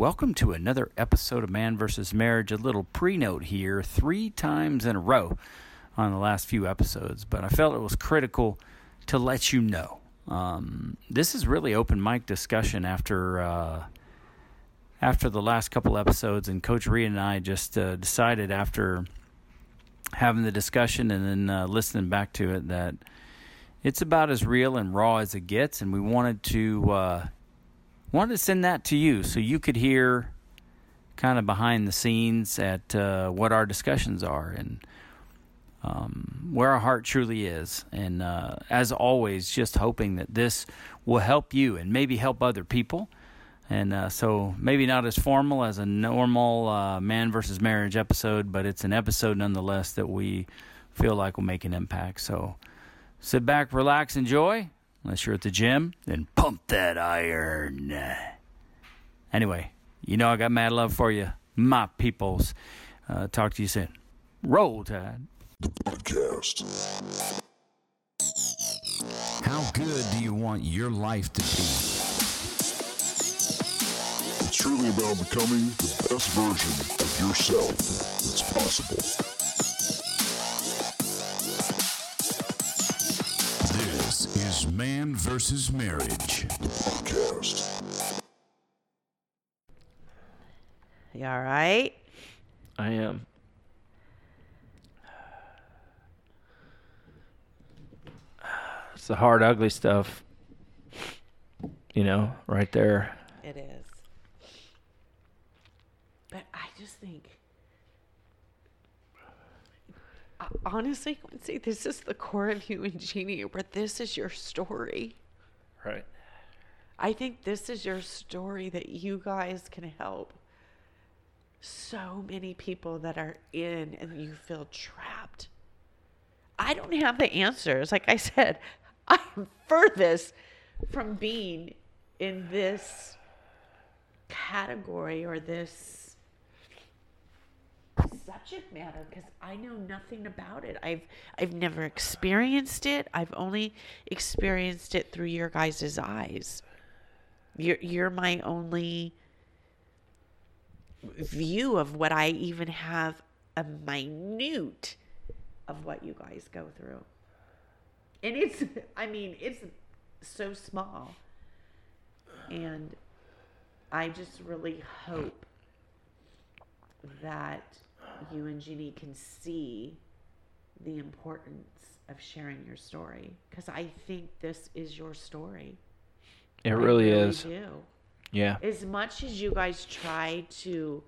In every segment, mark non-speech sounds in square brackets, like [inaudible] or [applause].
welcome to another episode of Man vs. Marriage. A little pre note here, three times in a row on the last few episodes, but I felt it was critical to let you know. Um, this is really open mic discussion after uh, after the last couple episodes, and Coach Reed and I just uh, decided after having the discussion and then uh, listening back to it that it's about as real and raw as it gets, and we wanted to uh, wanted to send that to you so you could hear kind of behind the scenes at uh, what our discussions are and um, where our heart truly is. And uh, as always, just hoping that this will help you and maybe help other people. And uh, so, maybe not as formal as a normal uh, man versus marriage episode, but it's an episode nonetheless that we feel like will make an impact. So, sit back, relax, enjoy. Unless you're at the gym, then pump that iron. Anyway, you know I got mad love for you, my peoples. Uh, talk to you soon. Roll Tide. The podcast. How good do you want your life to be? It's truly about becoming the best version of yourself that's possible. This Man versus Marriage. The podcast. You all right? I am. [sighs] It's the hard, ugly stuff. You know, right there. It is. But I just think, I- honestly, Quincy, this is the core of you and Jeannie, where this is your story. Right. I think this is your story that you guys can help so many people that are in and you feel trapped. I don't have the answers. Like I said, [laughs] I'm furthest from being in this category or this subject matter because I know nothing about it. I've I've never experienced it. I've only experienced it through your guys' eyes. You're you're my only view of what I even have a minute of what you guys go through. And it's I mean, it's so small. And I just really hope that you and Jeannie can see the importance of sharing your story because I think this is your story. It I really is. do. Yeah. As much as you guys try to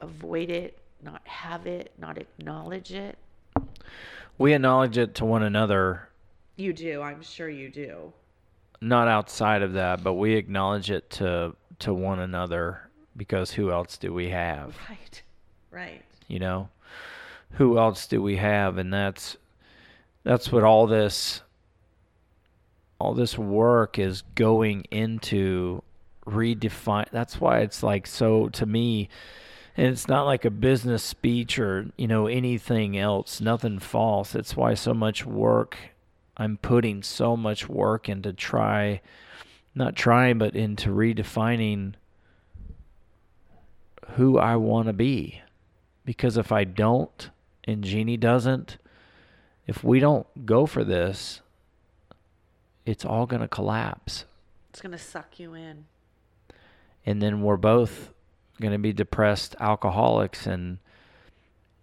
avoid it, not have it, not acknowledge it, We acknowledge it to one another, you do. I'm sure you do. not outside of that, but we acknowledge it to to one another because who else do we have? Right. Right. you know? Who else do we have? And that's that's what all this all this work is going into redefine that's why it's like so to me and it's not like a business speech or you know anything else nothing false. It's why so much work i'm putting so much work into try not trying but into redefining who i want to be because if I don't and Jeannie doesn't, if we don't go for this, it's all going to collapse. It's going to suck you in. And then we're both going to be depressed alcoholics. And,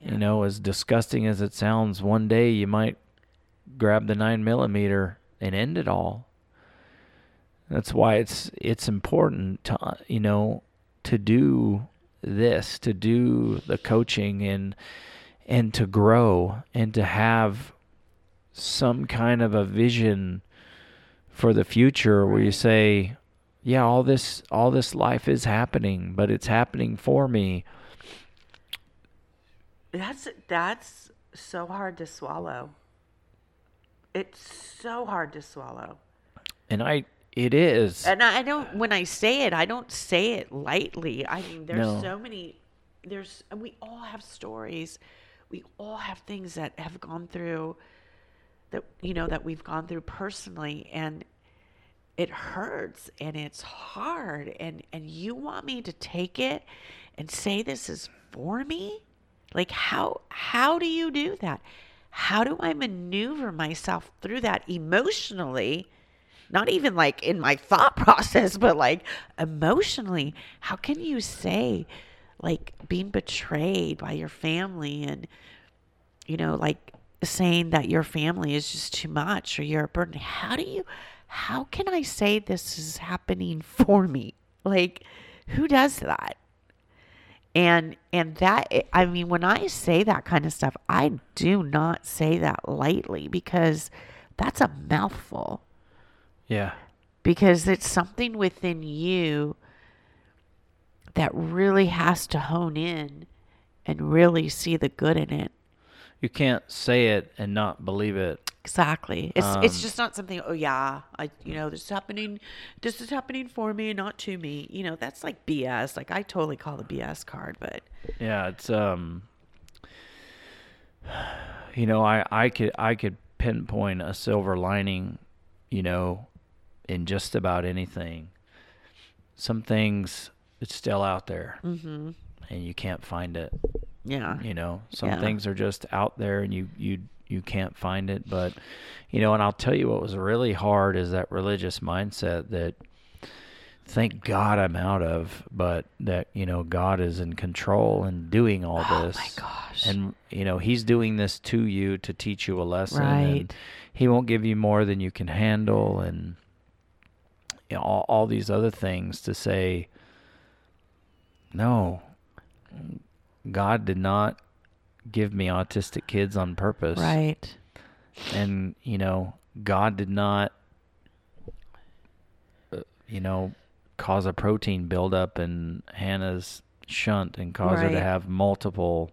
Yeah. you know, as disgusting as it sounds, one day you might grab the nine millimeter and end it all. That's why it's it's important to you know to do this, to do the coaching and and to grow and to have some kind of a vision for the future where you say, yeah, all this all this life is happening, but it's happening for me. That's that's so hard to swallow. It's so hard to swallow. And I it is. And I I don't when I say it, I don't say it lightly. I mean, there's No. so many there's and we all have stories. We all have things that have gone through that you know that we've gone through personally and it hurts and it's hard and and you want me to take it and say this is for me like how how do you do that how do i maneuver myself through that emotionally not even like in my thought [laughs] process but like emotionally how can you say like being betrayed by your family and you know like saying that your family is just too much or you're a burden? How do you how can i say this is happening [laughs] for me? Like who does that? And and that eh, i mean when i say that kind of stuff i do not say that lightly because that's a mouthful Yeah. because it's something within you that really has to hone in and really see the good in it You can't say it and not believe it. Exactly. It's it's Um, just not something. Oh yeah, I you know this is happening. This is happening for me, not to me. You know that's like BS. Like I totally call the BS card, but Yeah, it's um [sighs] you know, I I could I could pinpoint a silver lining, you know, in just about anything. Some things it's still out there. Mm-hmm. And you can't find it, yeah, you know. Some Yeah. things are just out there and you you you can't find it, but you know, and I'll tell you what was really hard is that religious mindset that thank God I'm out of, but that you know God is in control and doing all Oh this. my gosh. And you know He's doing this to you to teach you a lesson. Right. he won't give you more than you can handle, and you know all, all these other things to say. No, God did not give me autistic kids on purpose right, and you know god did not uh, you know cause a protein buildup in hannah's shunt and cause her to have multiple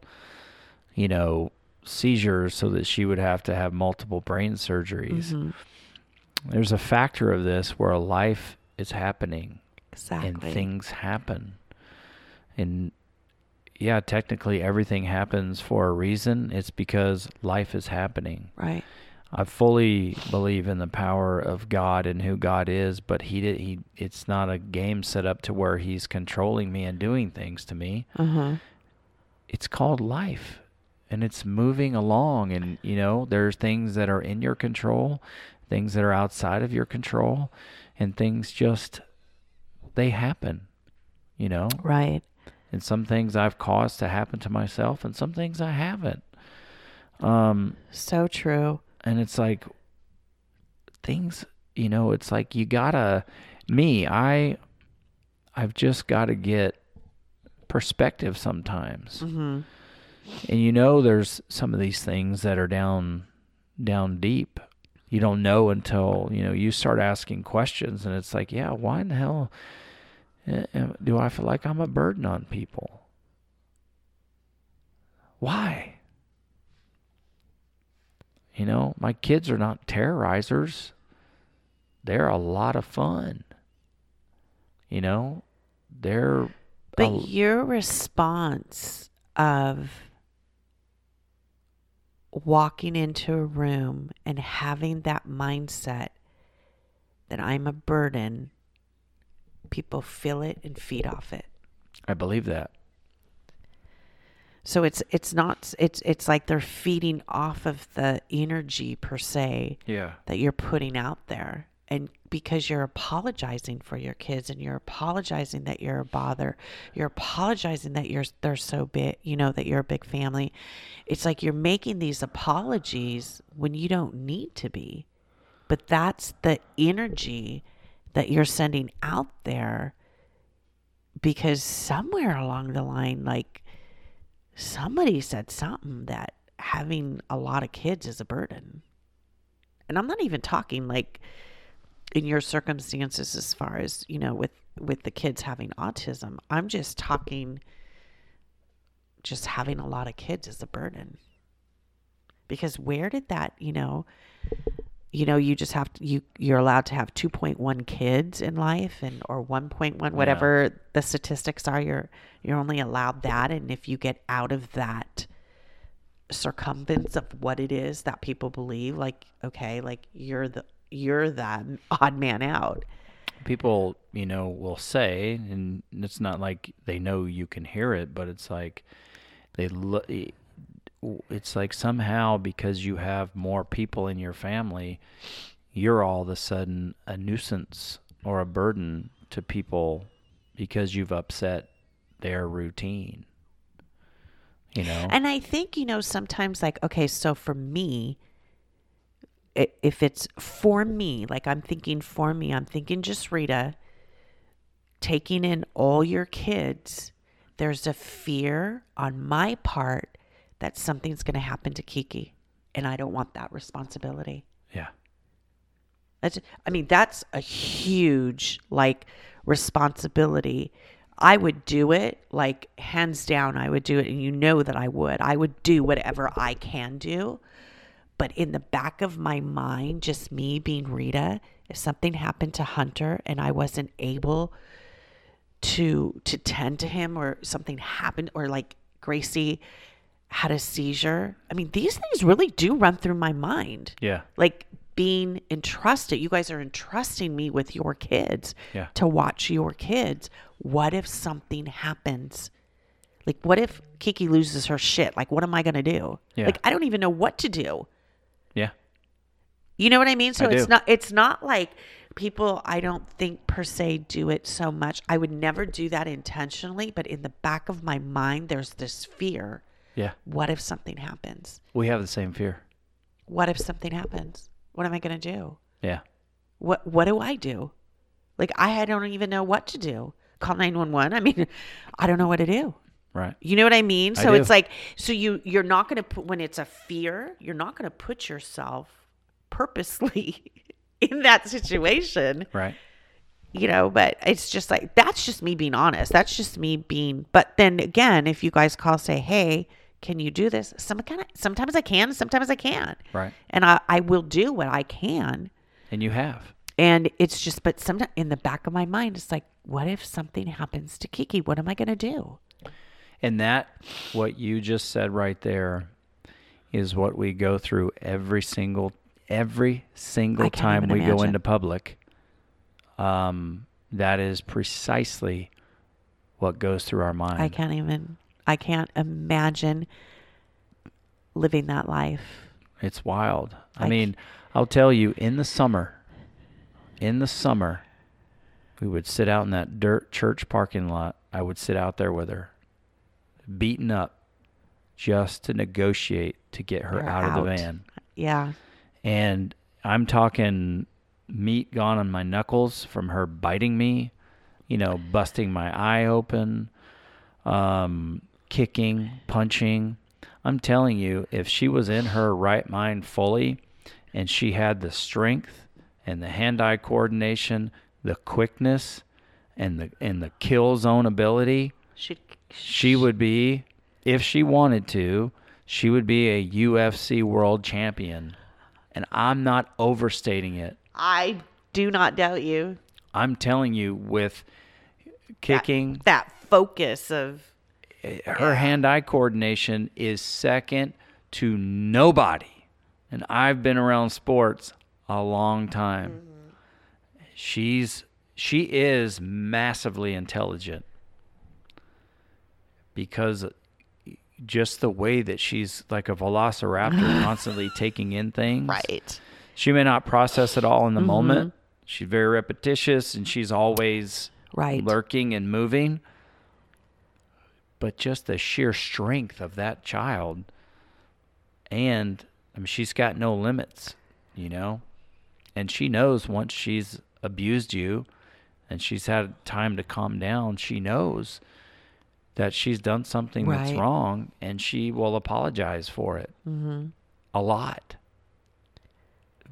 you know seizures so that she would have to have multiple brain surgeries Mm-hmm. There's a factor of this where a life is happening exactly. and things happen. And yeah technically everything happens for a reason. It's because life is happening. Right, I fully believe in the power of God and who God is, but he did he it's not a game set up to where he's controlling me and doing things to me. uh huh, It's called life and it's moving along and you know, there's things that are in your control, things that are outside of your control, and things just they happen. You know? right, And some things I've caused to happen to myself and some things I haven't. Um so true. and it's like things you know it's like you gotta me i i've just gotta get perspective sometimes Mm-hmm. and you know there's some of these things that are down down deep you don't know until you know you start asking questions and it's like yeah why in the hell eh, do i feel like i'm a burden on people? Why? You know my kids are not terrorizers. They're a lot of fun. You know they're But a- your response of walking into a room and having that mindset that I'm a burden, people feel it and feed off it. i believe that So it's it's not it's it's like they're feeding off of the energy per se yeah that you're putting out there. And because you're apologizing for your kids and you're apologizing that you're a bother, you're apologizing that you're they're so big, you know, that you're a big family. It's like you're making these apologies when you don't need to be. But that's the energy that you're sending out there because somewhere along the line like somebody said something that having a lot of kids is a burden. And I'm not even talking like in your circumstances as far as, you know, with with the kids having autism. I'm just talking just having a lot of kids is a burden. Because where did that, you know, you know, you just have to you you're allowed to have 2.1 kids in life and or 1.1 whatever the statistics are you're you're only allowed that and if you get out of that circumference of what it is that people believe like okay like you're the you're the odd man out. people you know will say and it's not like they know you can hear it but it's like they look it's like somehow because you have more people in your family you're all of a sudden a nuisance or a burden to people because you've upset their routine you know And I think, you know, sometimes like, okay, so for me, if it's for me, like I'm thinking for me, I'm thinking just Rita, taking in all your kids, there's a fear on my part that something's going to happen to Kiki. And I don't want that responsibility. yeah That's, I mean, that's a huge like responsibility. I would do it like hands down. I would do it, and you know that I would. I would do whatever I can do. But in the back of my mind, just me being Rita, if something happened to Hunter and I wasn't able to to tend to him, or something happened, or like Gracie had a seizure. I mean, these things really do run through my mind yeah like being entrusted you guys are entrusting me with your kids Yeah. to watch your kids what if something happens like what if kiki loses her shit like what am i going to do Yeah. like i don't even know what to do yeah you know what i mean so I it's do. not it's not like people i don't think per se do it so much i would never do that intentionally but in the back of my mind there's this fear yeah what if something happens we have the same fear what if something happens what am i going to do yeah what what do I do? Like I don't even know what to do. Call 911. I mean, [laughs] I don't know what to do. Right You know what I mean? I So do. it's like so you you're not going to put when it's a fear, you're not going to put yourself purposely [laughs] in that situation, right you know, but it's just like that's just me being honest. That's just me being but then again, if you guys call say, "Hey, can you do this?" Some kind of sometimes I can, sometimes I can't. right And I I will do what I can. and you have And it's just, but sometimes in the back of my mind, it's like, what if something happens to Kiki? What am I going to do? And that, what you just said right there, is what we go through every single every single time we go into public. Um, that is precisely what goes through our mind. I can't even, I can't imagine living that life. It's wild. I I mean, I'll tell you, in the summer, in the summer, we would sit out in that dirt church parking lot. I would sit out there with her, beaten up, just to negotiate to get her Her out, of the van. Yeah. And I'm talking meat gone on my knuckles from her biting me, you know, busting my eye open, um, kicking, punching. I'm telling you, if she was in her right mind fully and she had the strength and the hand eye coordination, the quickness and the and the kill zone ability, She, she would be if she wanted to, she would be a UFC world champion. And I'm not overstating it. I do not doubt you. I'm telling you with kicking That focus of, eh, her hand-eye coordination is second to nobody. And I've been around sports a long time. Mm-hmm. She's she is massively intelligent because just the way that she's like a velociraptor [sighs] constantly taking in things. right. She may not process it all in the mm-hmm. moment. She's very repetitious and she's always Right. lurking and moving. But just the sheer strength of that child and I mean she's got no limits, you know? And she knows once she's abused you and she's had time to calm down, she knows that she's done something that's wrong and she will apologize for it. Mm-hmm. A lot.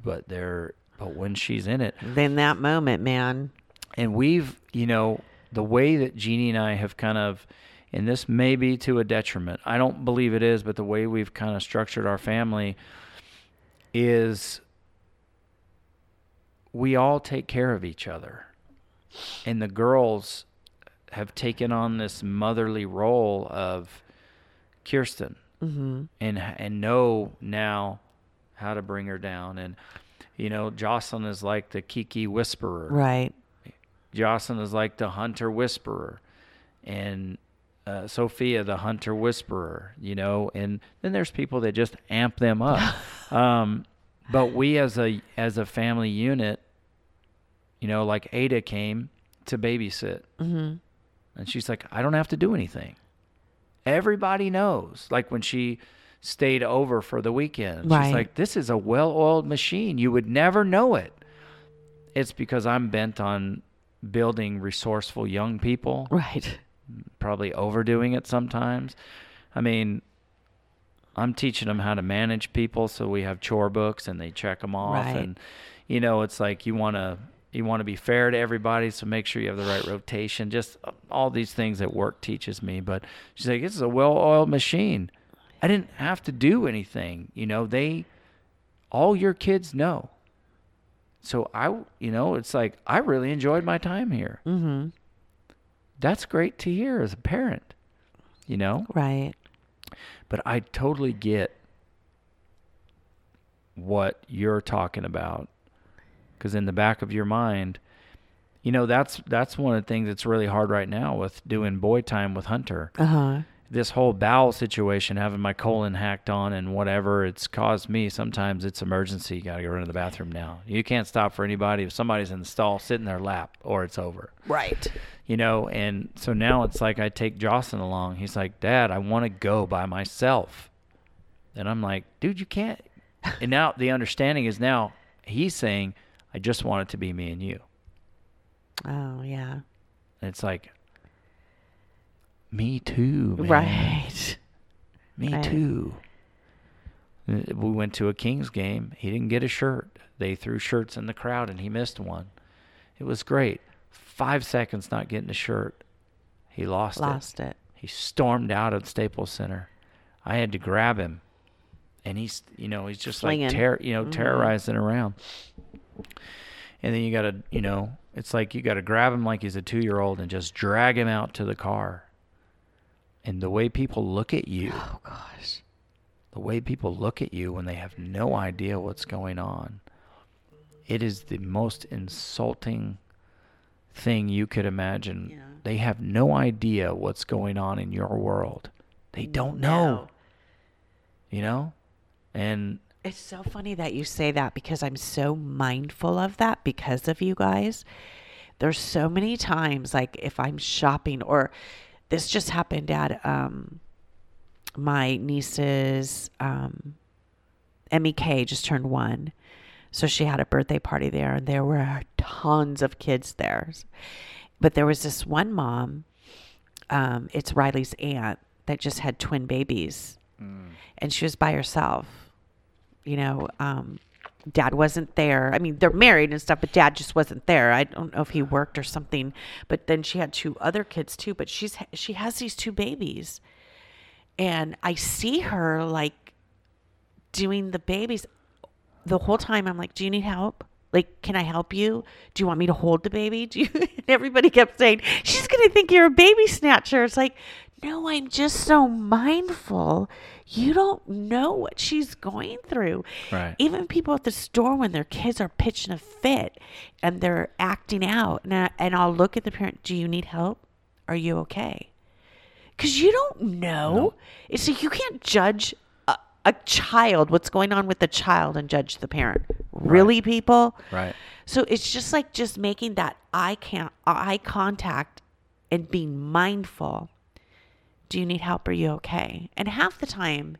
But there but when she's in it, Then that moment, man. and we've you know the way that Jeannie and I have kind of and this may be to a detriment. I don't believe it is, but the way we've kind of structured our family is we all take care of each other. And the girls have taken on this motherly role of Kirsten and and know now how to bring her down and You know, Jocelyn is like the Kiki whisperer. Right. Jocelyn is like the hunter whisperer, and uh, Sophia the hunter whisperer. You know, and then there's people that just amp them up. [laughs] um, but we as a as a family unit, you know, like Ada came to babysit, mm-hmm. And she's like, I don't have to do anything. Everybody knows. Like when she stayed over for the weekend, Right. she's like, this is a well-oiled machine. You would never know it. It's because I'm bent on building resourceful young people Right. probably overdoing it sometimes. I mean, I'm teaching them how to manage people, so we have chore books and they check them off, Right. and you know, it's like you want to you want to be fair to everybody, so make sure you have the right rotation. Just all these things that work teaches me. But she's like, "This is a well-oiled machine. I didn't have to do anything. You know, they all your kids know." So I, you know, it's like I really enjoyed my time here Mm-hmm. that's great to hear as a parent, you know? Right. But I totally get what you're talking about because in the back of your mind, you know, that's that's one of the things that's really hard right now with doing boy time with Hunter. Uh huh. This whole bowel situation, having my colon hacked on and whatever, it's caused me. Sometimes it's emergency. You got to go run to the bathroom now. You can't stop for anybody. If somebody's in the stall, sit in their lap or it's over Right. you know and so now it's like i take jocelyn along he's like dad i want to go by myself and i'm like dude you can't and now the understanding is now he's saying i just want it to be me and you Oh yeah. and it's like me too man. Right. [laughs] me Right. too Uh, we went to a kings game he didn't get a shirt they threw shirts in the crowd and he missed one it was great five seconds not getting a shirt he lost it Lost it. He stormed out of Staples Center. I had to grab him, and he's you know he's just Flinging. like ter- you know terrorizing around. And then you got to you know it's like you got to grab him like he's a two year old and just drag him out to the car. And the way people look at you, Oh gosh. the way people look at you when they have no idea what's going on, it is the most insulting thing you could imagine. Yeah. They have no idea what's going on in your world. They don't know, you know? And It's so funny that you say that because I'm so mindful of that because of you guys. There's so many times, like if I'm shopping, or this just happened at um, my niece's um, MEK just turned one. So she had a birthday party there, and there were tons of kids there. But there was this one mom, um, it's Riley's aunt, that just had twin babies. And she was by herself you know, um, dad wasn't there. I mean, they're married and stuff, but dad just wasn't there. I don't know if he worked or something. But then she had two other kids too. But she's she has these two babies, and I see her like doing the babies the whole time. I'm like, "Do you need help? Like, can I help you? Do you want me to hold the baby? [laughs] Do you?" And everybody kept saying, "She's gonna think you're a baby snatcher." It's like, no, I'm just so mindful. You don't know what she's going through. Right. Even people at the store when their kids are pitching a fit and they're acting out, and, I, and I'll look at the parent. Do you need help? Are you okay? Because you don't know. It's like you can't judge a, a child, what's going on with the child, and judge the parent. Really, people? right. So it's just like just making that eye can't eye contact and being mindful. Do you need help? Are you okay? And half the time,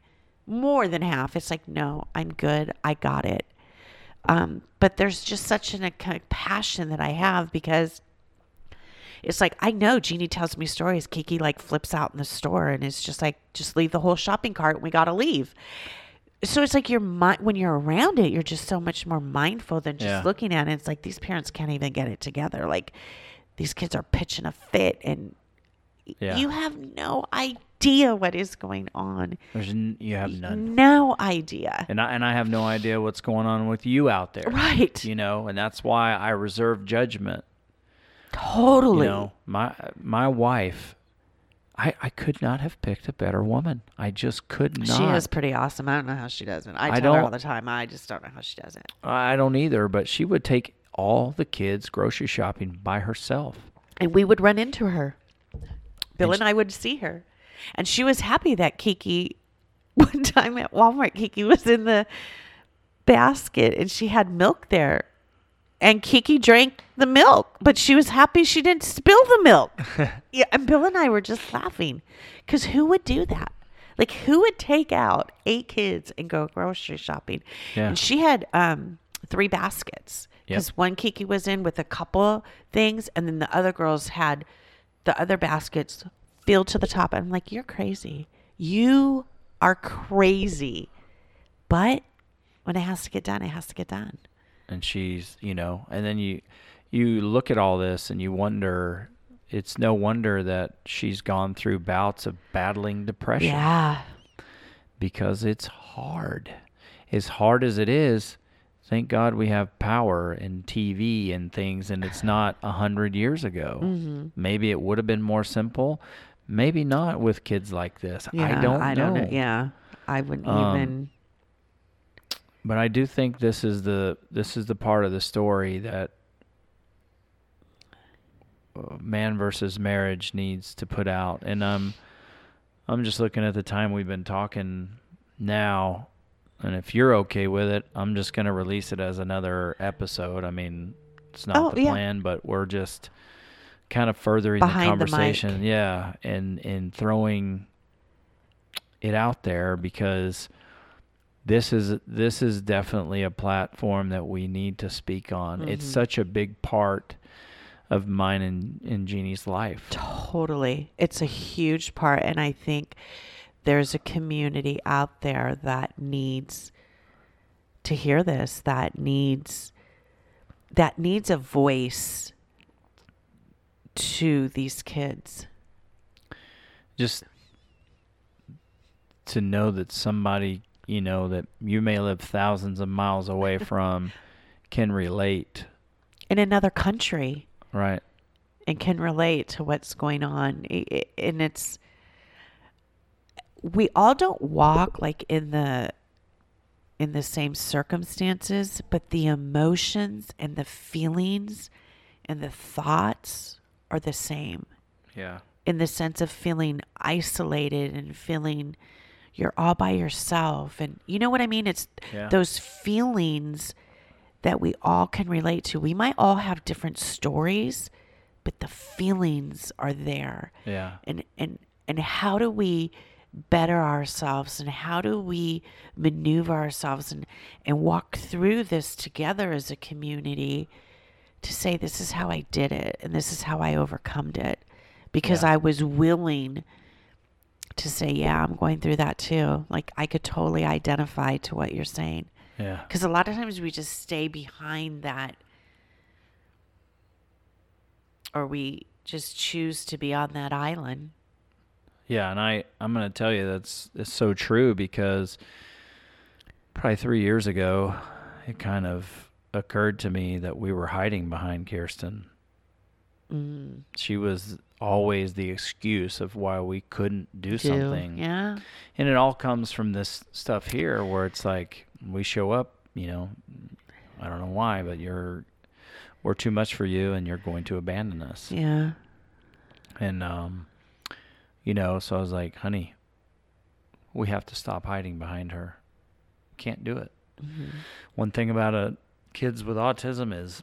more than half, it's like, no, I'm good. I got it. Um, but there's just such an, a compassion that I have because it's like I know Jeannie tells me stories. Kiki like flips out in the store and it's just like, just leave the whole shopping cart. And we gotta leave. So it's like you're when you're around it, you're just so much more mindful than just Yeah. looking at it. It's like these parents can't even get it together. Like these kids are pitching a fit, and Yeah. you have no idea what is going on. There's n- you have none. No idea. And I and I have no idea what's going on with you out there. Right. You know, and that's why I reserve judgment. Totally. You know, my my wife, I, I could not have picked a better woman. I just could not. She is pretty awesome. I don't know how she does it. I I tell her all the time. I just don't know how she does it. I don't either, but she would take all the kids grocery shopping by herself. And we would run into her. Bill And and, I would see her. And she was happy that Kiki, [laughs] one time at Walmart, Kiki was in the basket and she had milk there. And Kiki drank the milk, but she was happy she didn't spill the milk. [laughs] yeah, and Bill and I were just laughing because who would do that? Like, who would take out eight kids and go grocery shopping? Yeah. And she had um, three baskets Yep. because one Kiki was in with a couple things, and then the other girls had the other baskets filled to the top. I'm like, you're crazy. You are crazy. But when it has to get done, it has to get done. and she's you know and then you you look at all this and you wonder it's no wonder that she's gone through bouts of battling depression Yeah. because it's hard as hard as it is thank god we have power and tv and things and it's not a hundred years ago Mm-hmm. maybe it would have been more simple maybe not with kids like this Yeah. i don't I know don't know. Yeah. I wouldn't Um, even. but I do think this is the this is the part of the story that uh, man versus marriage needs to put out. And um, I'm just looking at the time we've been talking now, and if you're okay with it, I'm just gonna release it as another episode. I mean, it's not Oh, the yeah. plan, but we're just kind of furthering Behind the the conversation, yeah, and and throwing it out there because this is this is definitely a platform that we need to speak on. It's Mm-hmm. such a big part of mine and, and Jeannie's life. Totally. It's a huge part. And I think there's a community out there that needs to hear this, that needs that needs a voice to these kids. Just to know that somebody, you know, that you may live thousands of miles away [laughs] from can relate, In another country right? and can relate to what's going on. And it's we all don't walk like in the in the same circumstances, but the emotions and the feelings and the thoughts are the same Yeah. in the sense of feeling isolated and feeling you're all by yourself and you know what I mean it's Yeah. those feelings that we all can relate to we might all have different stories but the feelings are there Yeah. and and and how do we better ourselves and how do we maneuver ourselves and and walk through this together as a community to say this is how I did it and this is how I overcome it because Yeah. I was willing to say yeah I'm going through that too like I could totally identify to what you're saying Yeah. because a lot of times we just stay behind that or we just choose to be on that island Yeah, and I I'm gonna tell you that's it's so true because probably three years ago, it kind of occurred to me that we were hiding behind Kirsten. Mm. She was always the excuse of why we couldn't do, do. something, Yeah. and it all comes from this stuff here, where it's like we show up, you know, I don't know why, but you're we're too much for you, and you're going to abandon us. Yeah. And um, you know, so I was like, "Honey, we have to stop hiding behind her. Can't do it." One thing about uh kids with autism is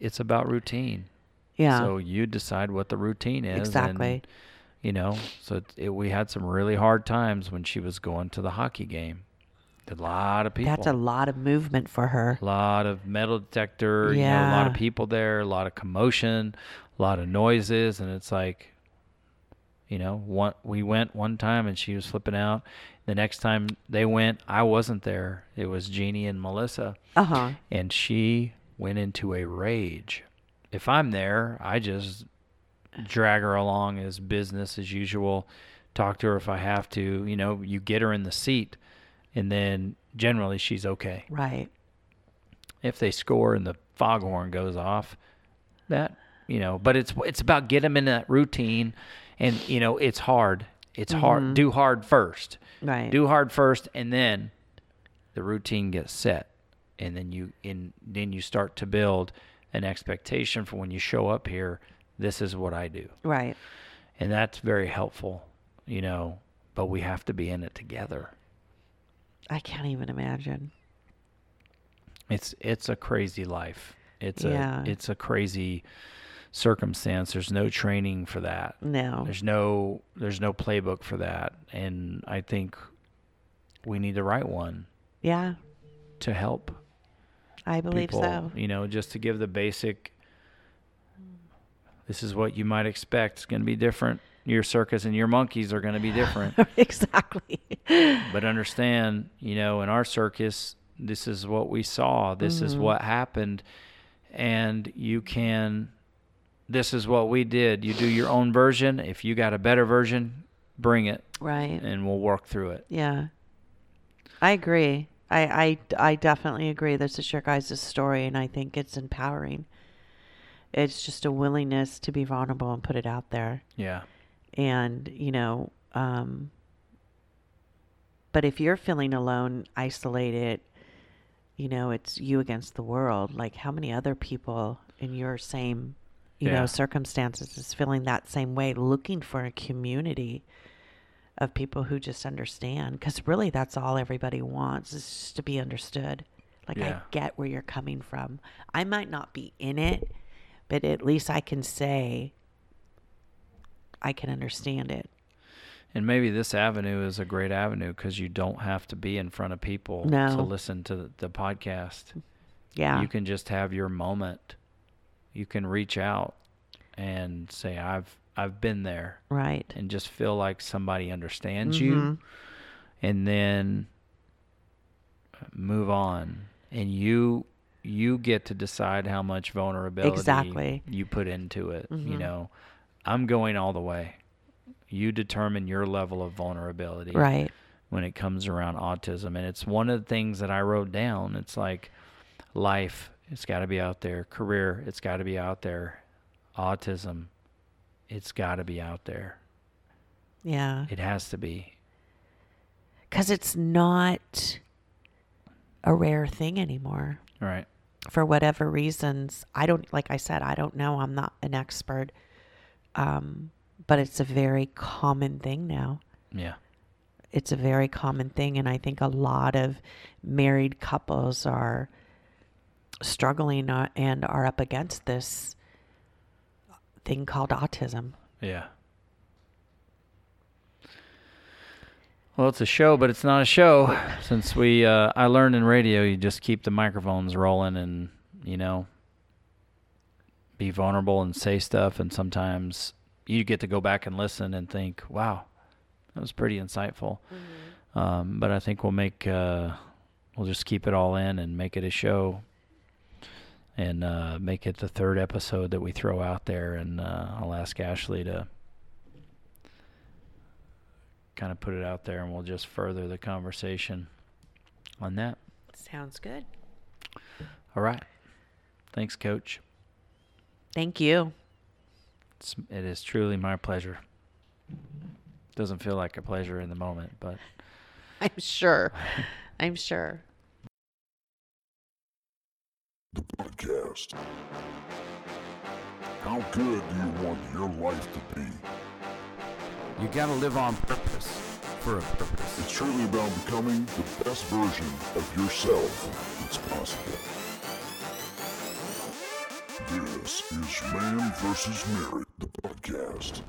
it's about routine. Yeah. So you decide what the routine is. Exactly. And, you know, so it, it, we had some really hard times when she was going to the hockey game. A lot of people. That's a lot of movement for her. A lot of metal detector, you know, a lot of people there, a lot of commotion, a lot of noises, and it's like, you know, one we went one time and she was flipping out. The next time they went, I wasn't there. It was Jeannie and Melissa, Uh huh. and she went into a rage. If I'm there, I just drag her along as business as usual. Talk to her if I have to. You know, you get her in the seat, and then generally she's okay Right. if they score and the foghorn goes off, that you know. But it's it's about get them in that routine, And you know, it's hard. It's hard. Mm-hmm. Do hard first. Right. Do hard first, and then the routine gets set, and then you in then you start to build an expectation for when you show up here. This is what I do, Right. and that's very helpful. You know, but we have to be in it together. I can't even imagine. It's it's a crazy life. It's Yeah. a it's a crazy circumstance. There's no training for that. No. There's no there's no playbook for that, and I think we need to write one Yeah, to help I believe people. so. You know, just to give the basic. This is what you might expect. It's going to be different. Your circus and your monkeys are going to be different. [laughs] exactly. but understand, you know, in our circus, this is what we saw. This is Mm-hmm. what happened, and you can. This is what we did. You do your own version. If you got a better version, bring it, Right. and we'll work through it. Yeah. I agree. I, I, I definitely agree. This is your guys' story, and I think it's empowering. It's just a willingness to be vulnerable and put it out there. Yeah. And, you know, um, but if you're feeling alone, isolated, you know, it's you against the world. Like, how many other people in your same, you Yeah. know, circumstances is feeling that same way, looking for a community of people who just understand? Because really, that's all everybody wants is just to be understood. Like, I get where you're coming from. I might not be in it, but at least I can say, I can understand it. And maybe this avenue is a great avenue because you don't have to be in front of people to listen to the podcast. Yeah. You can just have your moment. You can reach out and say, "I've I've been there," right. and just feel like somebody understands Mm-hmm. you, and then move on. And you you get to decide how much vulnerability Exactly. you put into it. You Mhm. know, I'm going all the way. You determine your level of vulnerability Right. when it comes around autism. And it's one of the things that I wrote down. It's like life, it's got to be out there. Career, it's got to be out there. Autism, it's got to be out there. Yeah. It has to be. Because it's not a rare thing anymore. Right. For whatever reasons. I don't, like I said, I don't know. I'm not an expert. Um, but it's a very common thing now. Yeah. It's a very common thing. And I think a lot of married couples are struggling uh, and are up against this thing called autism. Yeah. Well, it's a show, but it's not a show. Since we, uh, I learned in radio, you just keep the microphones rolling and, you know, be vulnerable and say stuff. And sometimes you get to go back and listen and think, wow, that was pretty insightful. Um, but I think we'll make, uh, we'll just keep it all in and make it a show and uh, make it the third episode that we throw out there. And uh, I'll ask Ashley to kind of put it out there, and we'll just further the conversation on that. Sounds good. All right. Thanks, Coach. Thank you. It's, it is truly my pleasure. Doesn't feel like a pleasure in the moment, but [laughs] I'm sure. I'm sure. The podcast. How good do you want your life to be? You gotta live on purpose for a purpose. It's truly about becoming the best version of yourself that's possible. This is Man vs. Marriage, the podcast.